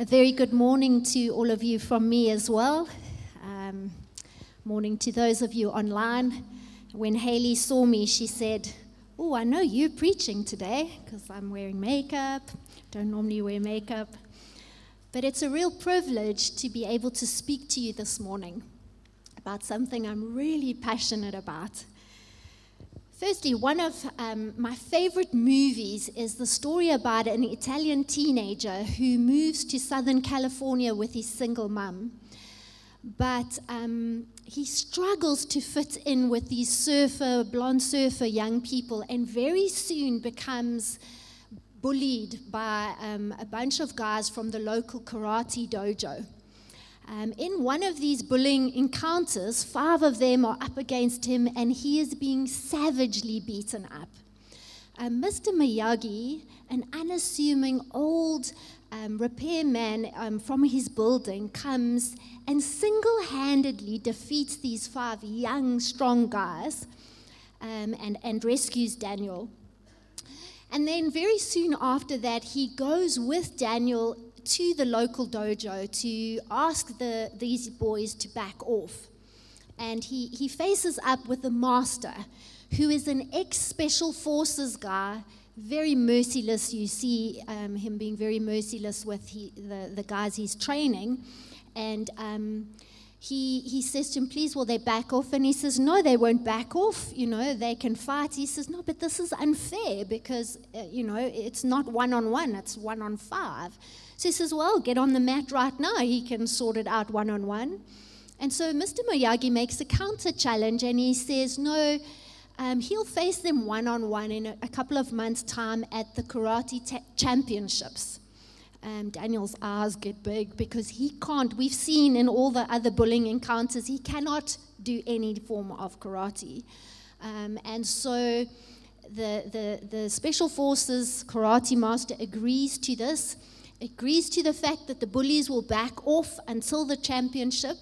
A very good morning to all of you from me as well. Um, morning to those of you online. When Haley saw me, she said, Oh, I know you're preaching today because I'm wearing makeup. Don't normally wear makeup. But it's a real privilege to be able to speak to you this morning about something I'm really passionate about. Firstly, one of um, my favorite movies is the story about an Italian teenager who moves to Southern California with his single mum. But um, he struggles to fit in with these surfer, blonde surfer young people, and very soon becomes bullied by um, a bunch of guys from the local karate dojo. Um, in one of these bullying encounters, five of them are up against him and he is being savagely beaten up. Um, Mr. Miyagi, an unassuming old um, repairman um, from his building, comes and single handedly defeats these five young, strong guys um, and, and rescues Daniel. And then, very soon after that, he goes with Daniel to the local dojo to ask the, these boys to back off. And he, he faces up with the master, who is an ex special forces guy, very merciless. You see um, him being very merciless with he, the, the guys he's training. And um, he, he says to him, Please, will they back off? And he says, No, they won't back off. You know, they can fight. He says, No, but this is unfair because, uh, you know, it's not one on one, it's one on five. So he says, Well, get on the mat right now. He can sort it out one on one. And so Mr. Miyagi makes a counter challenge and he says, No, um, he'll face them one on one in a, a, couple of months' time at the Karate ta- Championships. Um, Daniel's eyes get big because he can't. We've seen in all the other bullying encounters, he cannot do any form of karate. Um, and so the, the, the Special Forces karate master agrees to this agrees to the fact that the bullies will back off until the championship,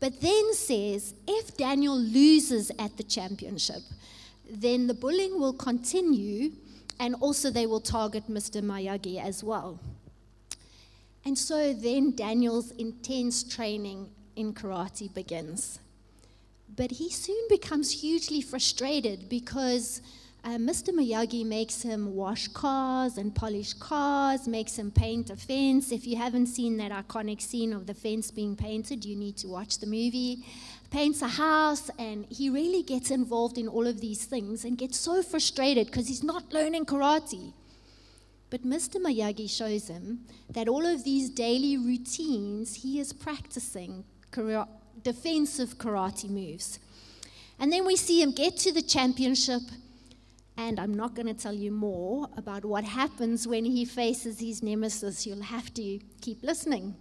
but then says if Daniel loses at the championship, then the bullying will continue and also they will target Mr. Miyagi as well. And so then Daniel's intense training in karate begins. But he soon becomes hugely frustrated because uh, Mr. Miyagi makes him wash cars and polish cars, makes him paint a fence. If you haven't seen that iconic scene of the fence being painted, you need to watch the movie. Paints a house, and he really gets involved in all of these things and gets so frustrated because he's not learning karate. But Mr. Miyagi shows him that all of these daily routines he is practicing defensive karate moves. And then we see him get to the championship and I'm not going to tell you more about what happens when he faces his nemesis. You'll have to keep listening.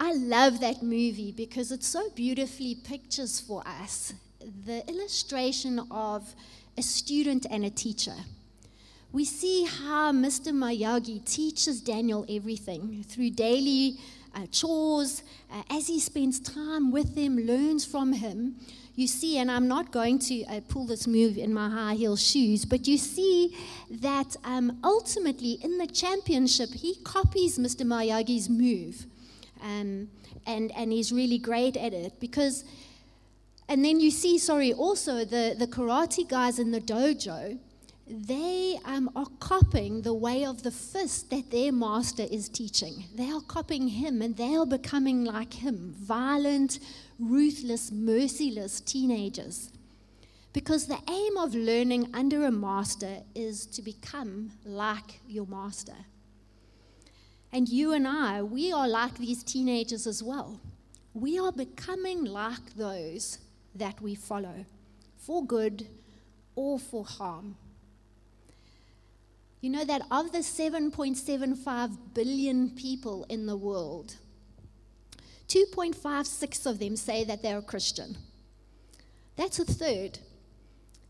I love that movie because it so beautifully pictures for us the illustration of a student and a teacher. We see how Mr. Miyagi teaches Daniel everything through daily uh, chores, uh, as he spends time with him, learns from him you see, and I'm not going to uh, pull this move in my high heel shoes, but you see that um, ultimately in the championship, he copies Mr. Miyagi's move. Um, and, and he's really great at it because, and then you see, sorry, also the, the karate guys in the dojo, they um, are copying the way of the fist that their master is teaching. They are copying him and they are becoming like him violent, ruthless, merciless teenagers. Because the aim of learning under a master is to become like your master. And you and I, we are like these teenagers as well. We are becoming like those that we follow, for good or for harm. You know that of the 7.75 billion people in the world, 2.56 of them say that they're a Christian. That's a third.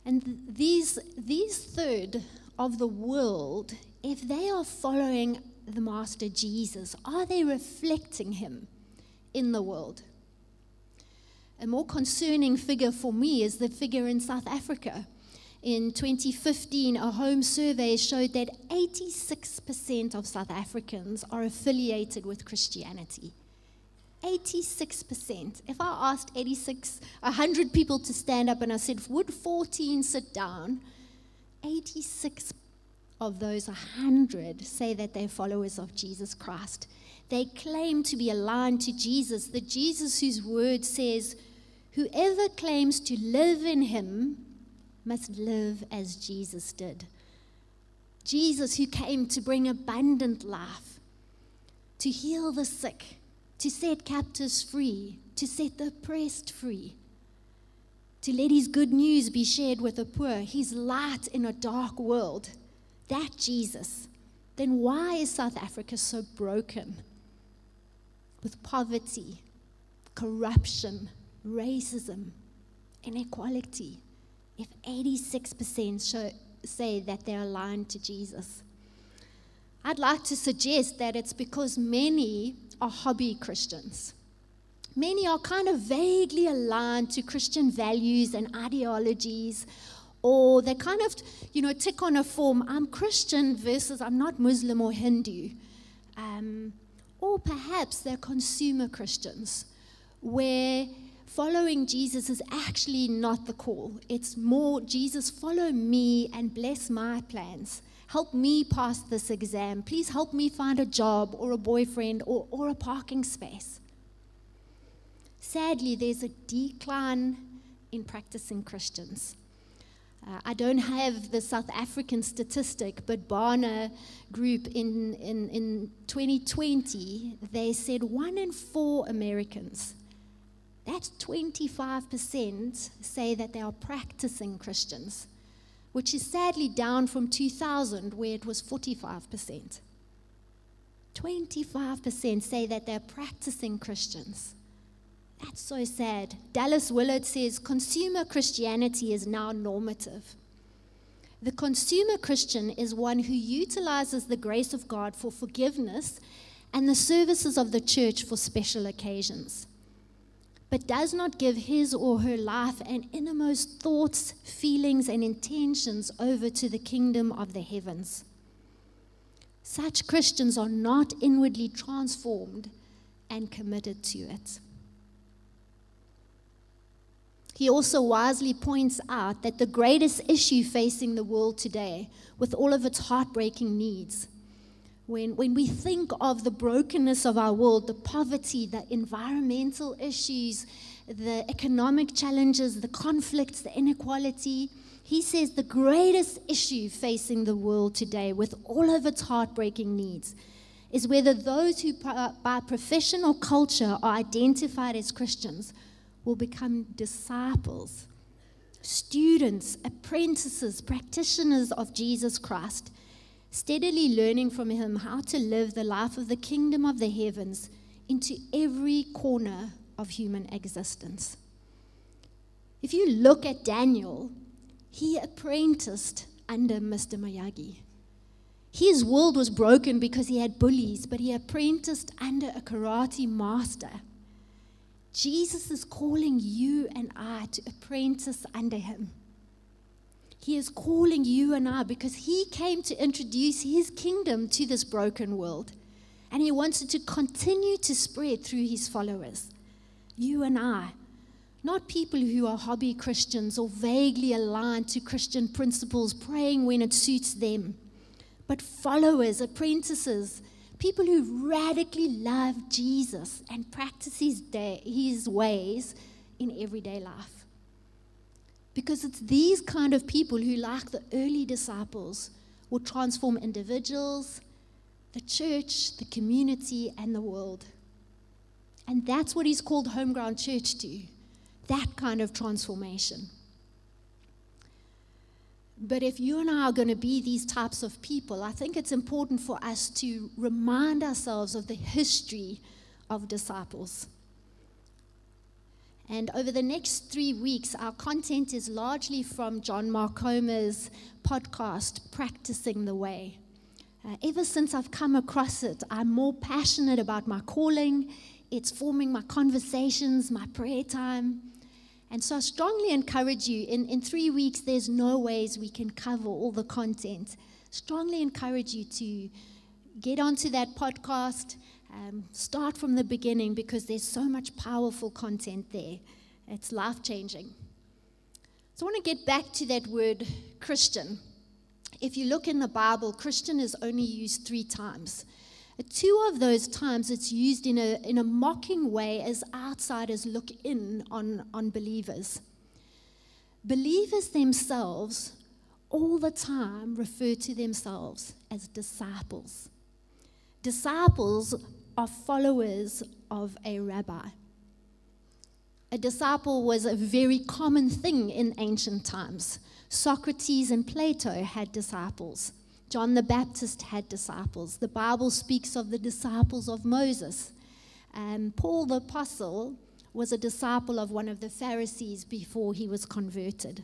And these, these third of the world, if they are following the Master Jesus, are they reflecting him in the world? A more concerning figure for me is the figure in South Africa. in 2015, a home survey showed that 86% of South Africans are affiliated with Christianity. 86%. If I asked 86, 100 people to stand up and I said, would 14 sit down? 86 of those 100 say that they're followers of Jesus Christ. They claim to be aligned to Jesus, the Jesus whose word says, Whoever claims to live in him must live as Jesus did. Jesus, who came to bring abundant life, to heal the sick, to set captives free, to set the oppressed free, to let his good news be shared with the poor, his light in a dark world. That Jesus. Then why is South Africa so broken? With poverty, corruption, racism, inequality, if 86% show, say that they're aligned to Jesus? I'd like to suggest that it's because many are hobby Christians. Many are kind of vaguely aligned to Christian values and ideologies, or they kind of, you know, tick on a form I'm Christian versus I'm not Muslim or Hindu. Um, or perhaps they're consumer Christians, where following Jesus is actually not the call. It's more, Jesus, follow me and bless my plans. Help me pass this exam. Please help me find a job or a boyfriend or, or a parking space. Sadly, there's a decline in practicing Christians. Uh, I don't have the South African statistic, but Barna Group in, in, in 2020, they said one in four Americans that's 25% say that they are practicing Christians, which is sadly down from 2000, where it was 45%. 25% say that they're practicing Christians. That's so sad. Dallas Willard says consumer Christianity is now normative. The consumer Christian is one who utilizes the grace of God for forgiveness and the services of the church for special occasions but does not give his or her life and innermost thoughts, feelings, and intentions over to the kingdom of the heavens. Such Christians are not inwardly transformed and committed to it. He also wisely points out that the greatest issue facing the world today, with all of its heartbreaking needs, when, when we think of the brokenness of our world, the poverty, the environmental issues, the economic challenges, the conflicts, the inequality, he says the greatest issue facing the world today, with all of its heartbreaking needs, is whether those who, uh, by profession or culture, are identified as Christians will become disciples, students, apprentices, practitioners of Jesus Christ steadily learning from him how to live the life of the kingdom of the heavens into every corner of human existence. If you look at Daniel, he apprenticed under Mr. Miyagi. His world was broken because he had bullies, but he apprenticed under a karate master. Jesus is calling you and I to apprentice under him. He is calling you and I because He came to introduce His kingdom to this broken world. And He wants it to continue to spread through His followers. You and I. Not people who are hobby Christians or vaguely aligned to Christian principles, praying when it suits them, but followers, apprentices, people who radically love Jesus and practice his, day, his ways in everyday life. Because it's these kind of people who, like the early disciples, will transform individuals, the church, the community, and the world. And that's what he's called Homeground Church to that kind of transformation. But if you and I are going to be these types of people, I think it's important for us to remind ourselves of the history of disciples. And over the next three weeks, our content is largely from John Mark podcast, Practicing the Way. Uh, ever since I've come across it, I'm more passionate about my calling. It's forming my conversations, my prayer time. And so I strongly encourage you in, in three weeks, there's no ways we can cover all the content. Strongly encourage you to get onto that podcast, um, start from the beginning because there's so much powerful content there. It's life changing. So I want to get back to that word Christian. If you look in the Bible, Christian is only used three times. Two of those times it's used in a, in a mocking way as outsiders look in on, on believers. Believers themselves all the time refer to themselves as disciples. Disciples are followers of a rabbi. A disciple was a very common thing in ancient times. Socrates and Plato had disciples. John the Baptist had disciples. The Bible speaks of the disciples of Moses. Um, Paul the Apostle was a disciple of one of the Pharisees before he was converted.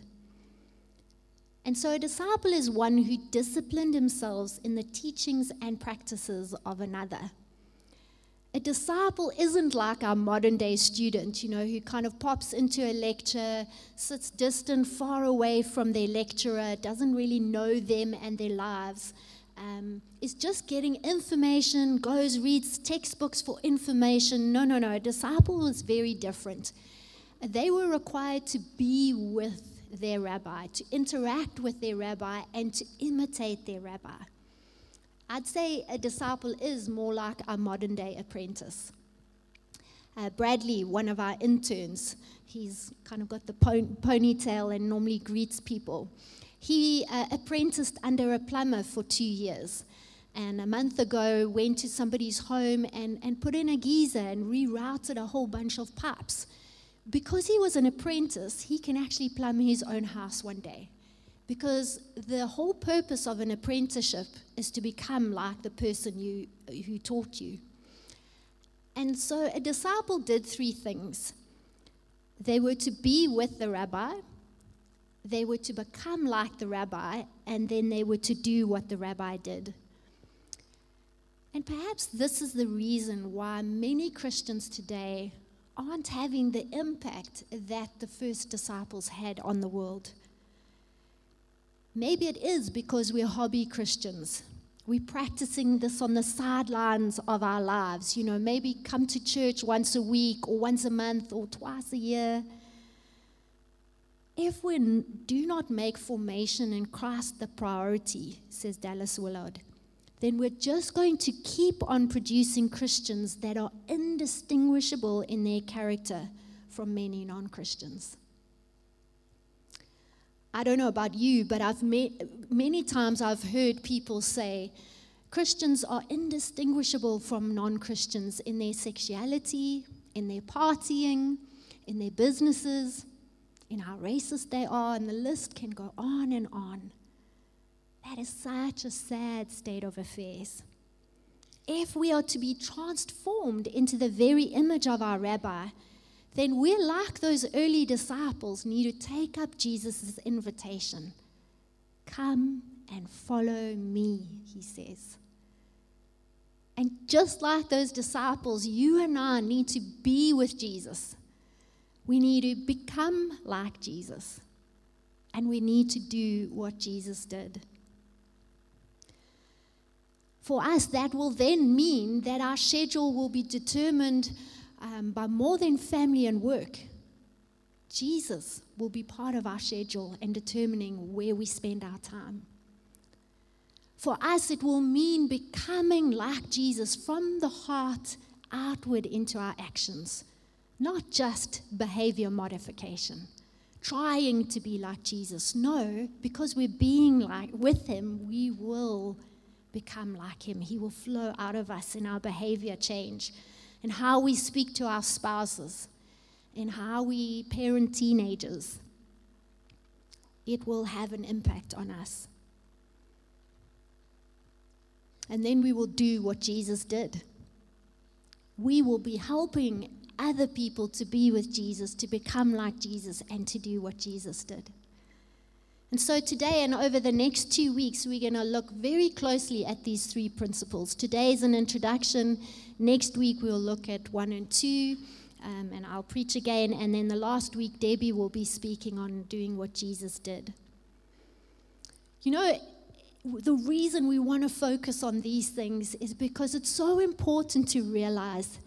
And so a disciple is one who disciplined themselves in the teachings and practices of another. A disciple isn't like our modern day student, you know, who kind of pops into a lecture, sits distant, far away from their lecturer, doesn't really know them and their lives, um, is just getting information, goes, reads textbooks for information. No, no, no. A disciple was very different. They were required to be with their rabbi, to interact with their rabbi, and to imitate their rabbi. I'd say a disciple is more like a modern day apprentice. Uh, Bradley, one of our interns, he's kind of got the ponytail and normally greets people. He uh, apprenticed under a plumber for two years. And a month ago, went to somebody's home and, and put in a geyser and rerouted a whole bunch of pipes. Because he was an apprentice, he can actually plumb his own house one day. Because the whole purpose of an apprenticeship is to become like the person you, who taught you. And so a disciple did three things they were to be with the rabbi, they were to become like the rabbi, and then they were to do what the rabbi did. And perhaps this is the reason why many Christians today aren't having the impact that the first disciples had on the world. Maybe it is because we're hobby Christians. We're practicing this on the sidelines of our lives. You know, maybe come to church once a week or once a month or twice a year. If we do not make formation in Christ the priority, says Dallas Willard, then we're just going to keep on producing Christians that are indistinguishable in their character from many non Christians. I don't know about you, but I've met, many times I've heard people say Christians are indistinguishable from non Christians in their sexuality, in their partying, in their businesses, in how racist they are, and the list can go on and on. That is such a sad state of affairs. If we are to be transformed into the very image of our rabbi, then we're like those early disciples, need to take up Jesus' invitation. Come and follow me, he says. And just like those disciples, you and I need to be with Jesus. We need to become like Jesus. And we need to do what Jesus did. For us, that will then mean that our schedule will be determined um, by more than family and work. Jesus will be part of our schedule and determining where we spend our time. For us, it will mean becoming like Jesus from the heart outward into our actions, not just behavior modification, trying to be like Jesus. No, because we're being like with Him, we will become like Him. He will flow out of us in our behavior change and how we speak to our spouses, and how we parent teenagers, it will have an impact on us. And then we will do what Jesus did. We will be helping other people to be with Jesus, to become like Jesus, and to do what Jesus did. And so today and over the next two weeks, we're going to look very closely at these three principles. Today is an introduction. Next week, we'll look at one and two. um, and I'll preach again. And then the last week, Debbie will be speaking on doing what Jesus did. You know, the reason we want to focus on these things is because it's so important to realize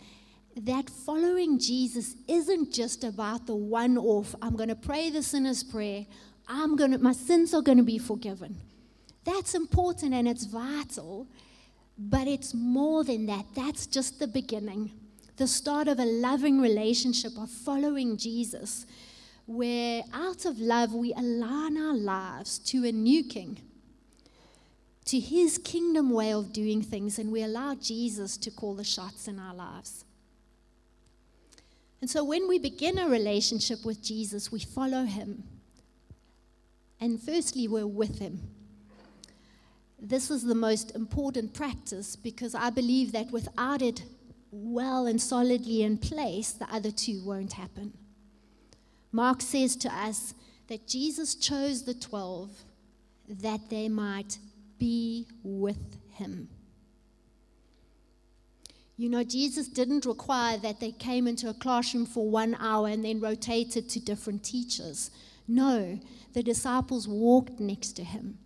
that following Jesus isn't just about the one off, I'm going to pray the sinner's prayer, I'm going to, my sins are going to be forgiven. That's important and it's vital, but it's more than that. That's just the beginning, the start of a loving relationship of following Jesus, where out of love we align our lives to a new king to his kingdom way of doing things, and we allow Jesus to call the shots in our lives. And so when we begin a relationship with Jesus, we follow him. And firstly, we're with him. This is the most important practice because I believe that without it well and solidly in place, the other two won't happen. Mark says to us that Jesus chose the 12 that they might be with him. You know, Jesus didn't require that they came into a classroom for one hour and then rotated to different teachers. No, the disciples walked next to him.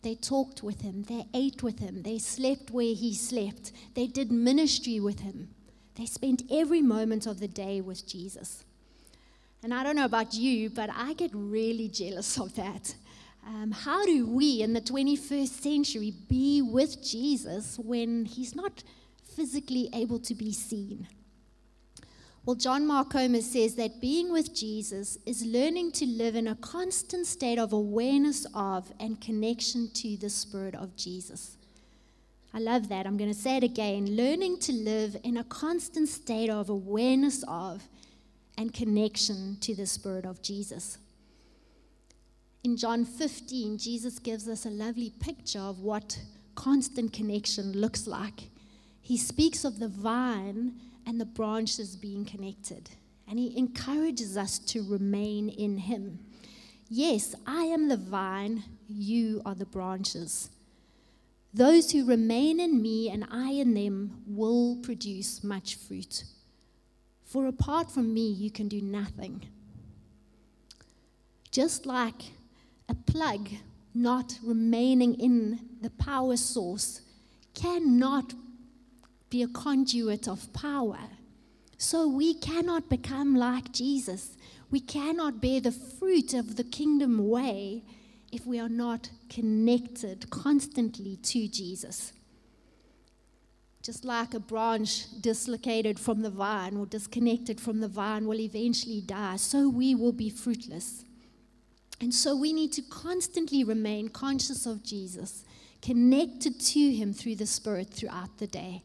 They talked with him. They ate with him. They slept where he slept. They did ministry with him. They spent every moment of the day with Jesus. And I don't know about you, but I get really jealous of that. Um, how do we in the 21st century be with Jesus when he's not physically able to be seen? Well, John Mark Comer says that being with Jesus is learning to live in a constant state of awareness of and connection to the Spirit of Jesus. I love that. I'm going to say it again. Learning to live in a constant state of awareness of and connection to the Spirit of Jesus. In John 15, Jesus gives us a lovely picture of what constant connection looks like. He speaks of the vine and the branches being connected, and he encourages us to remain in him. Yes, I am the vine, you are the branches. Those who remain in me and I in them will produce much fruit. For apart from me, you can do nothing. Just like a plug not remaining in the power source cannot be a conduit of power. So we cannot become like Jesus. We cannot bear the fruit of the kingdom way if we are not connected constantly to Jesus. Just like a branch dislocated from the vine or disconnected from the vine will eventually die, so we will be fruitless. And so we need to constantly remain conscious of Jesus, connected to Him through the Spirit throughout the day.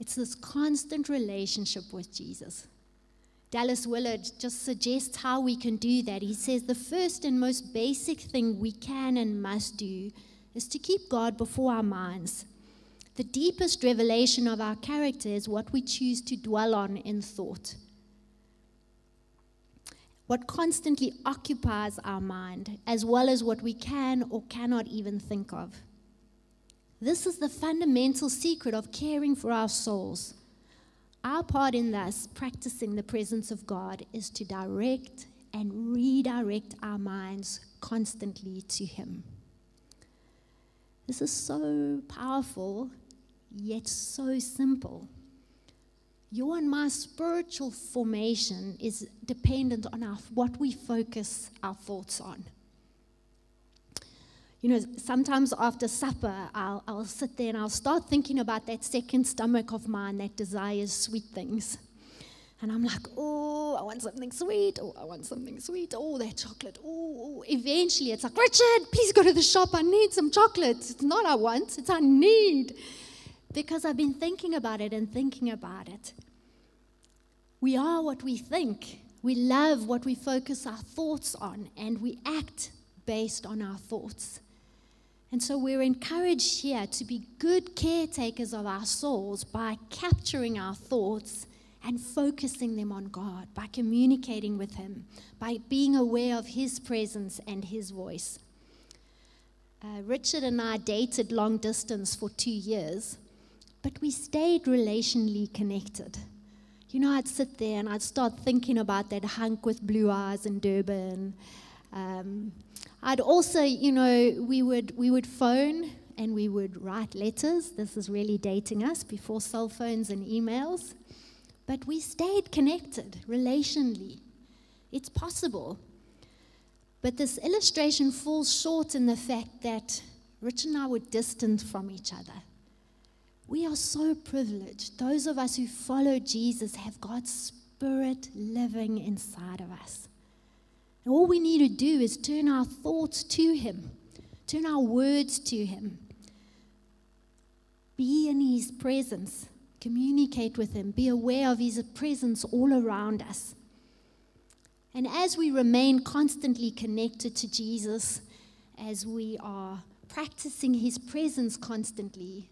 It's this constant relationship with Jesus. Dallas Willard just suggests how we can do that. He says the first and most basic thing we can and must do is to keep God before our minds. The deepest revelation of our character is what we choose to dwell on in thought what constantly occupies our mind, as well as what we can or cannot even think of. This is the fundamental secret of caring for our souls. Our part in thus practicing the presence of God is to direct and redirect our minds constantly to Him. This is so powerful, yet so simple. Your and my spiritual formation is dependent on our, what we focus our thoughts on. You know, sometimes after supper, I'll, I'll sit there and I'll start thinking about that second stomach of mine that desires sweet things. And I'm like, oh, I want something sweet. Oh, I want something sweet. Oh, that chocolate. Oh, oh, eventually it's like, Richard, please go to the shop. I need some chocolate. It's not I want, it's I need because I've been thinking about it and thinking about it. We are what we think. We love what we focus our thoughts on, and we act based on our thoughts. And so we're encouraged here to be good caretakers of our souls by capturing our thoughts and focusing them on God, by communicating with Him, by being aware of His presence and His voice. Uh, Richard and I dated long distance for two years but we stayed relationally connected. you know, I'd sit there and I'd start thinking about that hunk with blue eyes in Durban. Um, I'd also, you know, we would, we would phone and we would write letters. This is really dating us before cell phones and emails. But we stayed connected relationally. It's possible. But this illustration falls short in the fact that Rich and I were distant from each other. We are so privileged. Those of us who follow Jesus have God's Spirit living inside of us. All we need to do is turn our thoughts to Him, turn our words to Him, be in His presence, communicate with Him, be aware of His presence all around us. And as we remain constantly connected to Jesus, as we are practicing his presence constantly,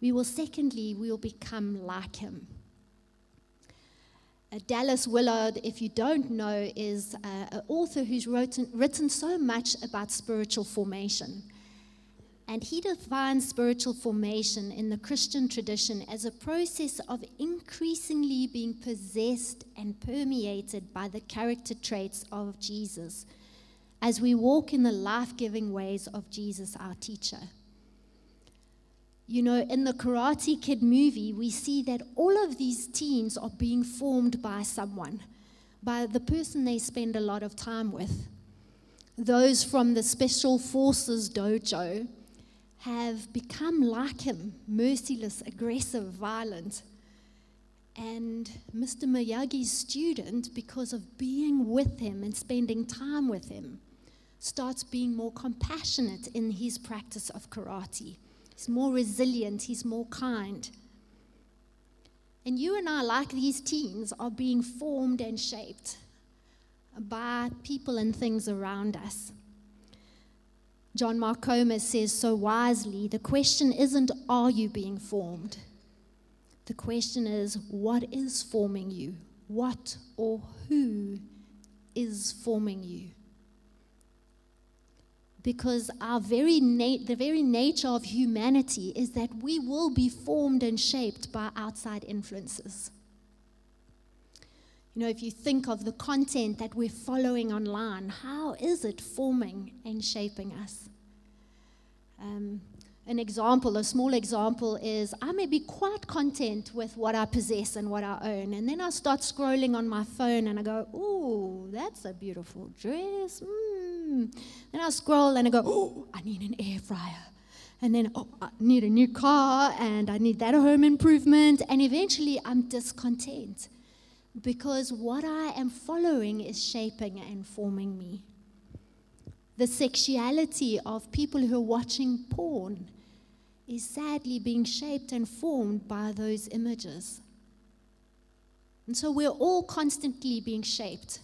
we will, secondly, we will become like him. Dallas Willard, if you don't know, is uh, an author who's written, written so much about spiritual formation. And he defines spiritual formation in the Christian tradition as a process of increasingly being possessed and permeated by the character traits of Jesus as we walk in the life giving ways of Jesus, our teacher. You know, in the Karate Kid movie, we see that all of these teens are being formed by someone, by the person they spend a lot of time with. Those from the Special Forces dojo have become like him merciless, aggressive, violent. And Mr. Miyagi's student, because of being with him and spending time with him, starts being more compassionate in his practice of karate. He's more resilient, he's more kind. And you and I, like these teens, are being formed and shaped by people and things around us. John Mark Comer says so wisely the question isn't, are you being formed? The question is, what is forming you? What or who is forming you? Because our very the very nature of humanity is that we will be formed and shaped by outside influences. You know, if you think of the content that we're following online, how is it forming and shaping us? Um, an example, a small example is I may be quite content with what I possess and what I own. And then I start scrolling on my phone and I go, oh, that's a beautiful dress. Mm. Hmm. Then I scroll and I go, oh, I need an air fryer. And then, oh, I need a new car and I need that home improvement. And eventually I'm discontent because what I am following is shaping and forming me. The sexuality of people who are watching porn is sadly being shaped and formed by those images. And so we're all constantly being shaped.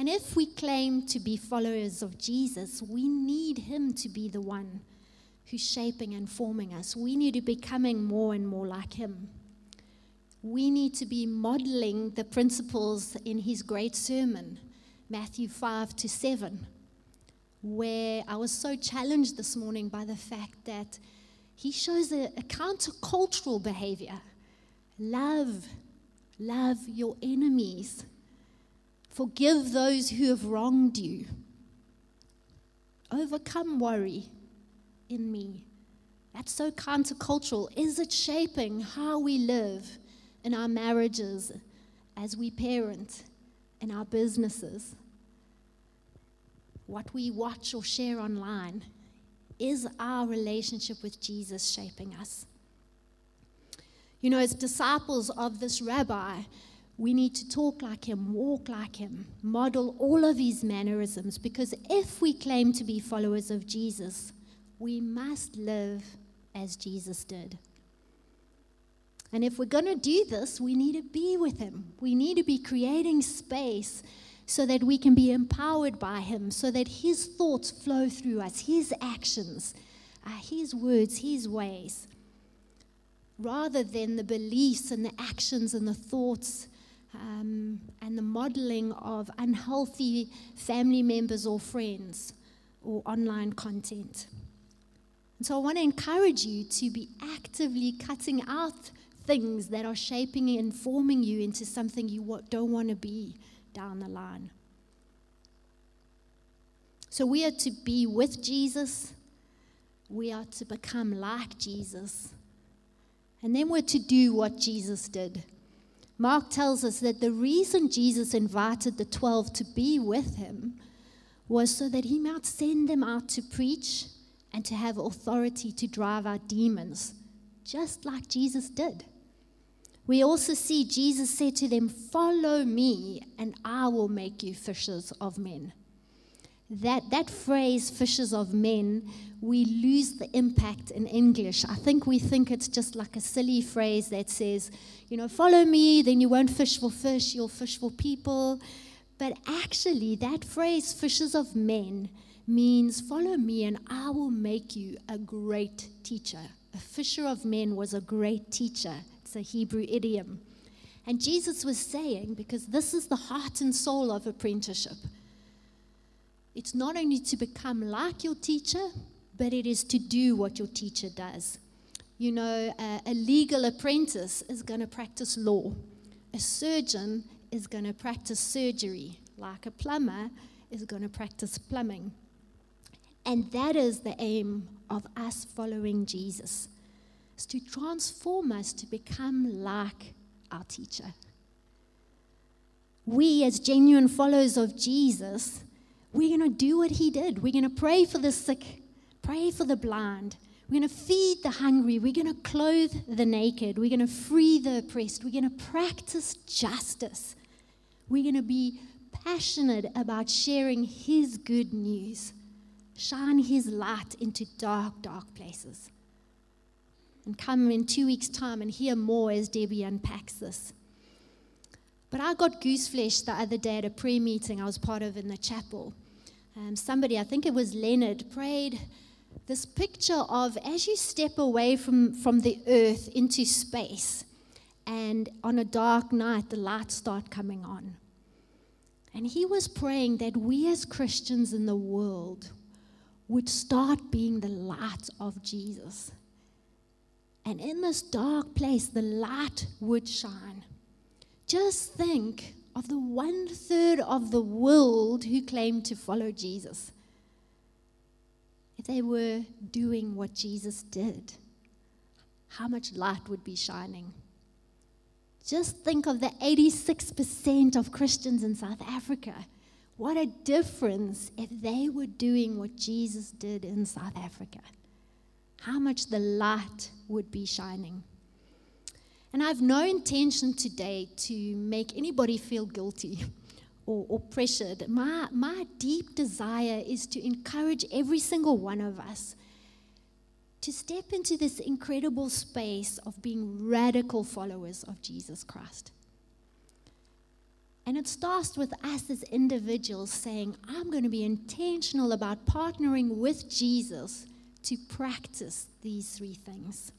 And if we claim to be followers of Jesus, we need Him to be the one who's shaping and forming us. We need to be becoming more and more like Him we need to be modeling the principles in his great sermon, Matthew 5 to 7, where I was so challenged this morning by the fact that he shows a, a countercultural behavior. Love, love your enemies, forgive those who have wronged you, overcome worry in me. That's so countercultural. Is it shaping how we live? in our marriages, as we parent, in our businesses, what we watch or share online, is our relationship with Jesus shaping us? You know, as disciples of this rabbi, we need to talk like him, walk like him, model all of his mannerisms, because if we claim to be followers of Jesus, we must live as Jesus did. And if we're going to do this, we need to be with Him. We need to be creating space so that we can be empowered by Him, so that His thoughts flow through us, His actions, uh, His words, His ways, rather than the beliefs and the actions and the thoughts um, and the modeling of unhealthy family members or friends or online content. And so I want to encourage you to be actively cutting out things that are shaping and forming you into something you don't want to be down the line. So we are to be with Jesus, we are to become like Jesus, and then we're to do what Jesus did. Mark tells us that the reason Jesus invited the 12 to be with him was so that he might send them out to preach and to have authority to drive out demons, just like Jesus did. We also see Jesus said to them, Follow me, and I will make you fishers of men. That, that phrase, fishers of men, we lose the impact in English. I think we think it's just like a silly phrase that says, you know, follow me, then you won't fish for fish, you'll fish for people. But actually, that phrase, fishers of men, means follow me and I will make you a great teacher. A fisher of men was a great teacher. It's a Hebrew idiom. And Jesus was saying, because this is the heart and soul of apprenticeship, it's not only to become like your teacher, but it is to do what your teacher does. You know, a, a legal apprentice is going to practice law, a surgeon is going to practice surgery, like a plumber is going to practice plumbing. And that is the aim of us following Jesus, is to transform us to become like our teacher. We, as genuine followers of Jesus, we're going to do what he did. We're going to pray for the sick, pray for the blind. We're going to feed the hungry. We're going to clothe the naked. We're going to free the oppressed. We're going to practice justice. We're going to be passionate about sharing his good news shine his light into dark, dark places. And come in two weeks' time and hear more as Debbie unpacks this. But I got gooseflesh the other day at a prayer meeting I was part of in the chapel. Um, somebody, I think it was Leonard, prayed this picture of as you step away from, from the earth into space, and on a dark night, the lights start coming on. And he was praying that we as Christians in the world would start being the light of Jesus. And in this dark place, the light would shine. Just think of the one third of the world who claim to follow Jesus. If they were doing what Jesus did, how much light would be shining? Just think of the 86% of Christians in South Africa what a difference if they were doing what Jesus did in South Africa. How much the light would be shining. And I have no intention today to make anybody feel guilty or, or, pressured. My, my deep desire is to encourage every single one of us to step into this incredible space of being radical followers of Jesus Christ. And it starts with us as individuals saying, I'm going to be intentional about partnering with Jesus to practice these three things.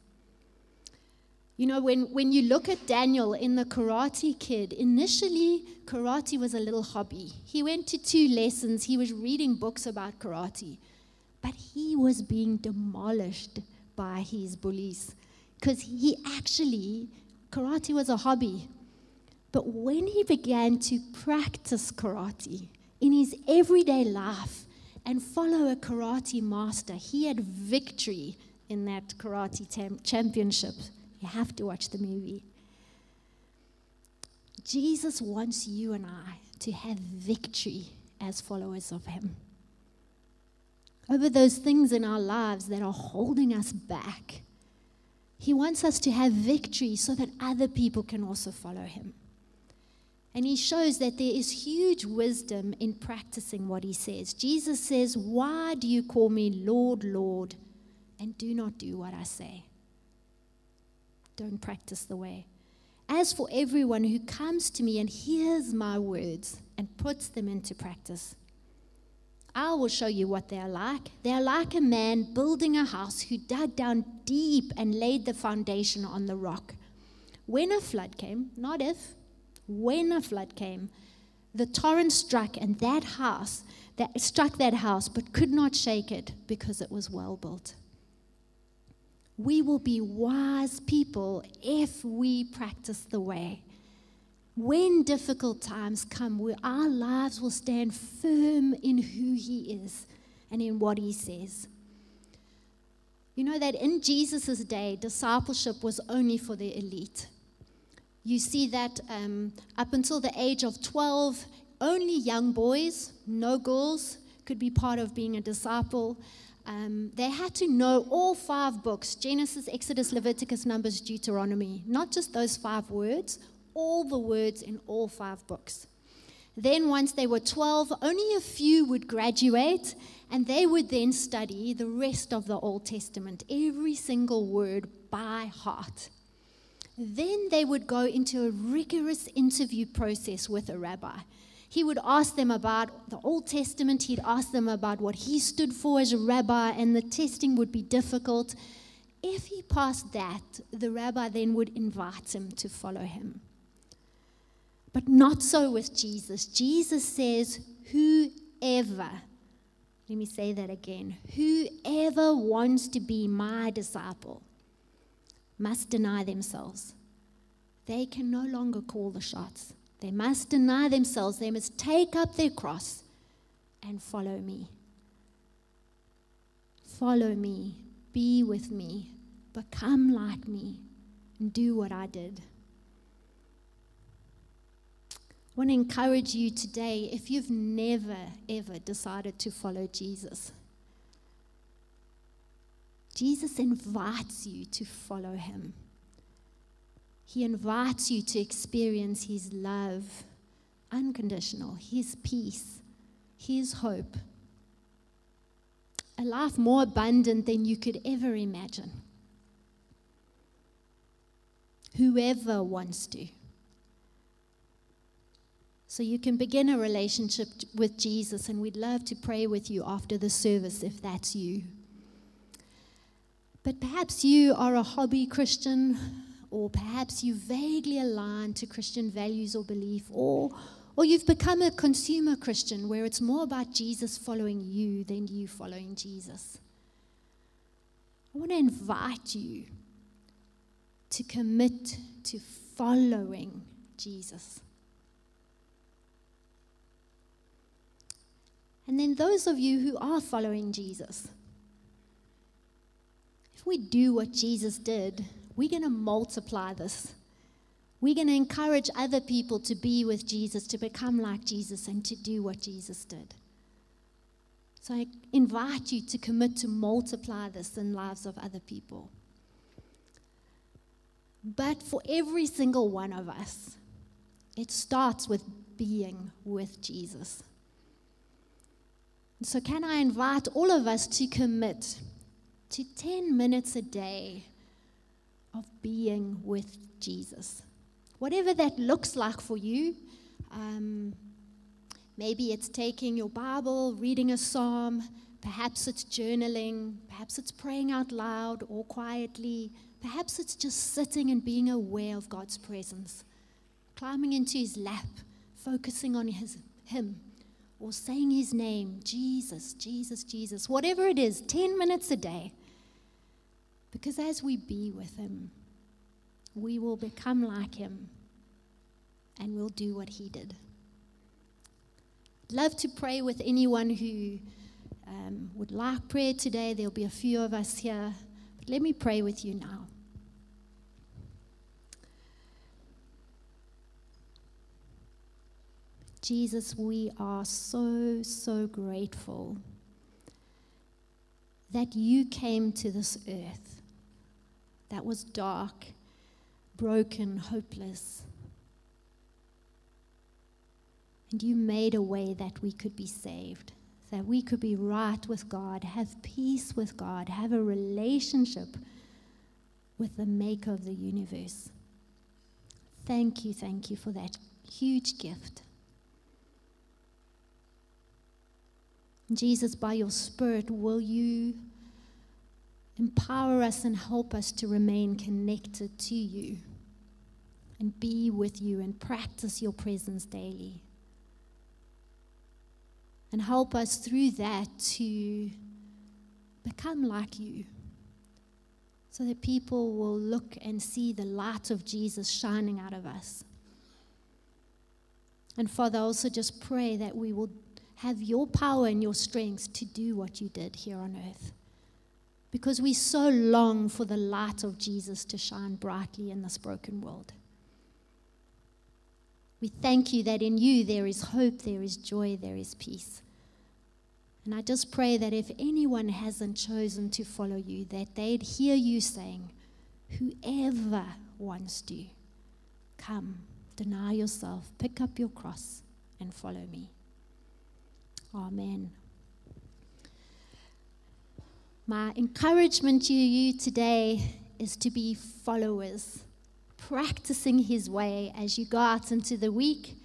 You know, when, when you look at Daniel in the Karate Kid, initially karate was a little hobby. He went to two lessons, he was reading books about karate, but he was being demolished by his bullies because he actually, karate was a hobby. But when he began to practice karate in his everyday life and follow a karate master, he had victory in that karate tam- championship. You have to watch the movie. Jesus wants you and I to have victory as followers of him over those things in our lives that are holding us back. He wants us to have victory so that other people can also follow him. And he shows that there is huge wisdom in practicing what he says. Jesus says, Why do you call me Lord, Lord, and do not do what I say? Don't practice the way. As for everyone who comes to me and hears my words and puts them into practice, I will show you what they are like. They are like a man building a house who dug down deep and laid the foundation on the rock. When a flood came, not if, when a flood came, the torrent struck, and that house that struck that house, but could not shake it because it was well built. We will be wise people if we practice the way. When difficult times come, our lives will stand firm in who He is and in what He says. You know that in Jesus' day, discipleship was only for the elite. You see that um, up until the age of 12, only young boys, no girls, could be part of being a disciple. Um, they had to know all five books Genesis, Exodus, Leviticus, Numbers, Deuteronomy. Not just those five words, all the words in all five books. Then, once they were 12, only a few would graduate, and they would then study the rest of the Old Testament, every single word by heart. Then they would go into a rigorous interview process with a rabbi. He would ask them about the Old Testament, he'd ask them about what he stood for as a rabbi, and the testing would be difficult. If he passed that, the rabbi then would invite him to follow him. But not so with Jesus. Jesus says, Whoever, let me say that again, whoever wants to be my disciple must deny themselves. They can no longer call the shots. They must deny themselves. They must take up their cross and follow me. Follow me. Be with me. Become like me. And do what I did. I want to encourage you today if you've never, ever decided to follow Jesus, Jesus invites you to follow him. He invites you to experience his love, unconditional, his peace, his hope. A life more abundant than you could ever imagine. Whoever wants to. So you can begin a relationship with Jesus, and we'd love to pray with you after the service if that's you. But perhaps you are a hobby Christian, or perhaps you vaguely align to Christian values or belief, or, or you've become a consumer Christian where it's more about Jesus following you than you following Jesus. I want to invite you to commit to following Jesus. And then those of you who are following Jesus, if we do what Jesus did, we're going to multiply this. We're going to encourage other people to be with Jesus, to become like Jesus, and to do what Jesus did. So I invite you to commit to multiply this in lives of other people. But for every single one of us, it starts with being with Jesus. So, can I invite all of us to commit to 10 minutes a day of being with Jesus? Whatever that looks like for you. Um, maybe it's taking your Bible, reading a psalm, perhaps it's journaling, perhaps it's praying out loud or quietly, perhaps it's just sitting and being aware of God's presence, climbing into his lap, focusing on his, him or saying his name, Jesus, Jesus, Jesus, whatever it is, 10 minutes a day. Because as we be with him, we will become like him and we'll do what he did. I'd love to pray with anyone who um, would like prayer today. There'll be a few of us here. But let me pray with you now. Jesus, we are so, so grateful that you came to this earth that was dark, broken, hopeless. And you made a way that we could be saved, that we could be right with God, have peace with God, have a relationship with the maker of the universe. Thank you, thank you for that huge gift. Jesus, by your Spirit, will you empower us and help us to remain connected to you and be with you and practice your presence daily? And help us through that to become like you, so that people will look and see the light of Jesus shining out of us. And Father, I also just pray that we will have your power and your strength to do what you did here on earth. Because we so long for the light of Jesus to shine brightly in this broken world. We thank you that in you there is hope, there is joy, there is peace. And I just pray that if anyone hasn't chosen to follow you, that they'd hear you saying, Whoever wants to, come, deny yourself, pick up your cross, and follow me. Amen. My encouragement to you today is to be followers, practicing His way as you go out into the week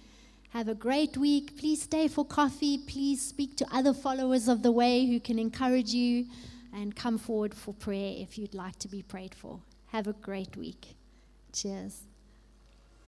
have a great week. Please stay for coffee. Please speak to other followers of the way who can encourage you and come forward for prayer if you'd like to be prayed for. Have a great week. Cheers.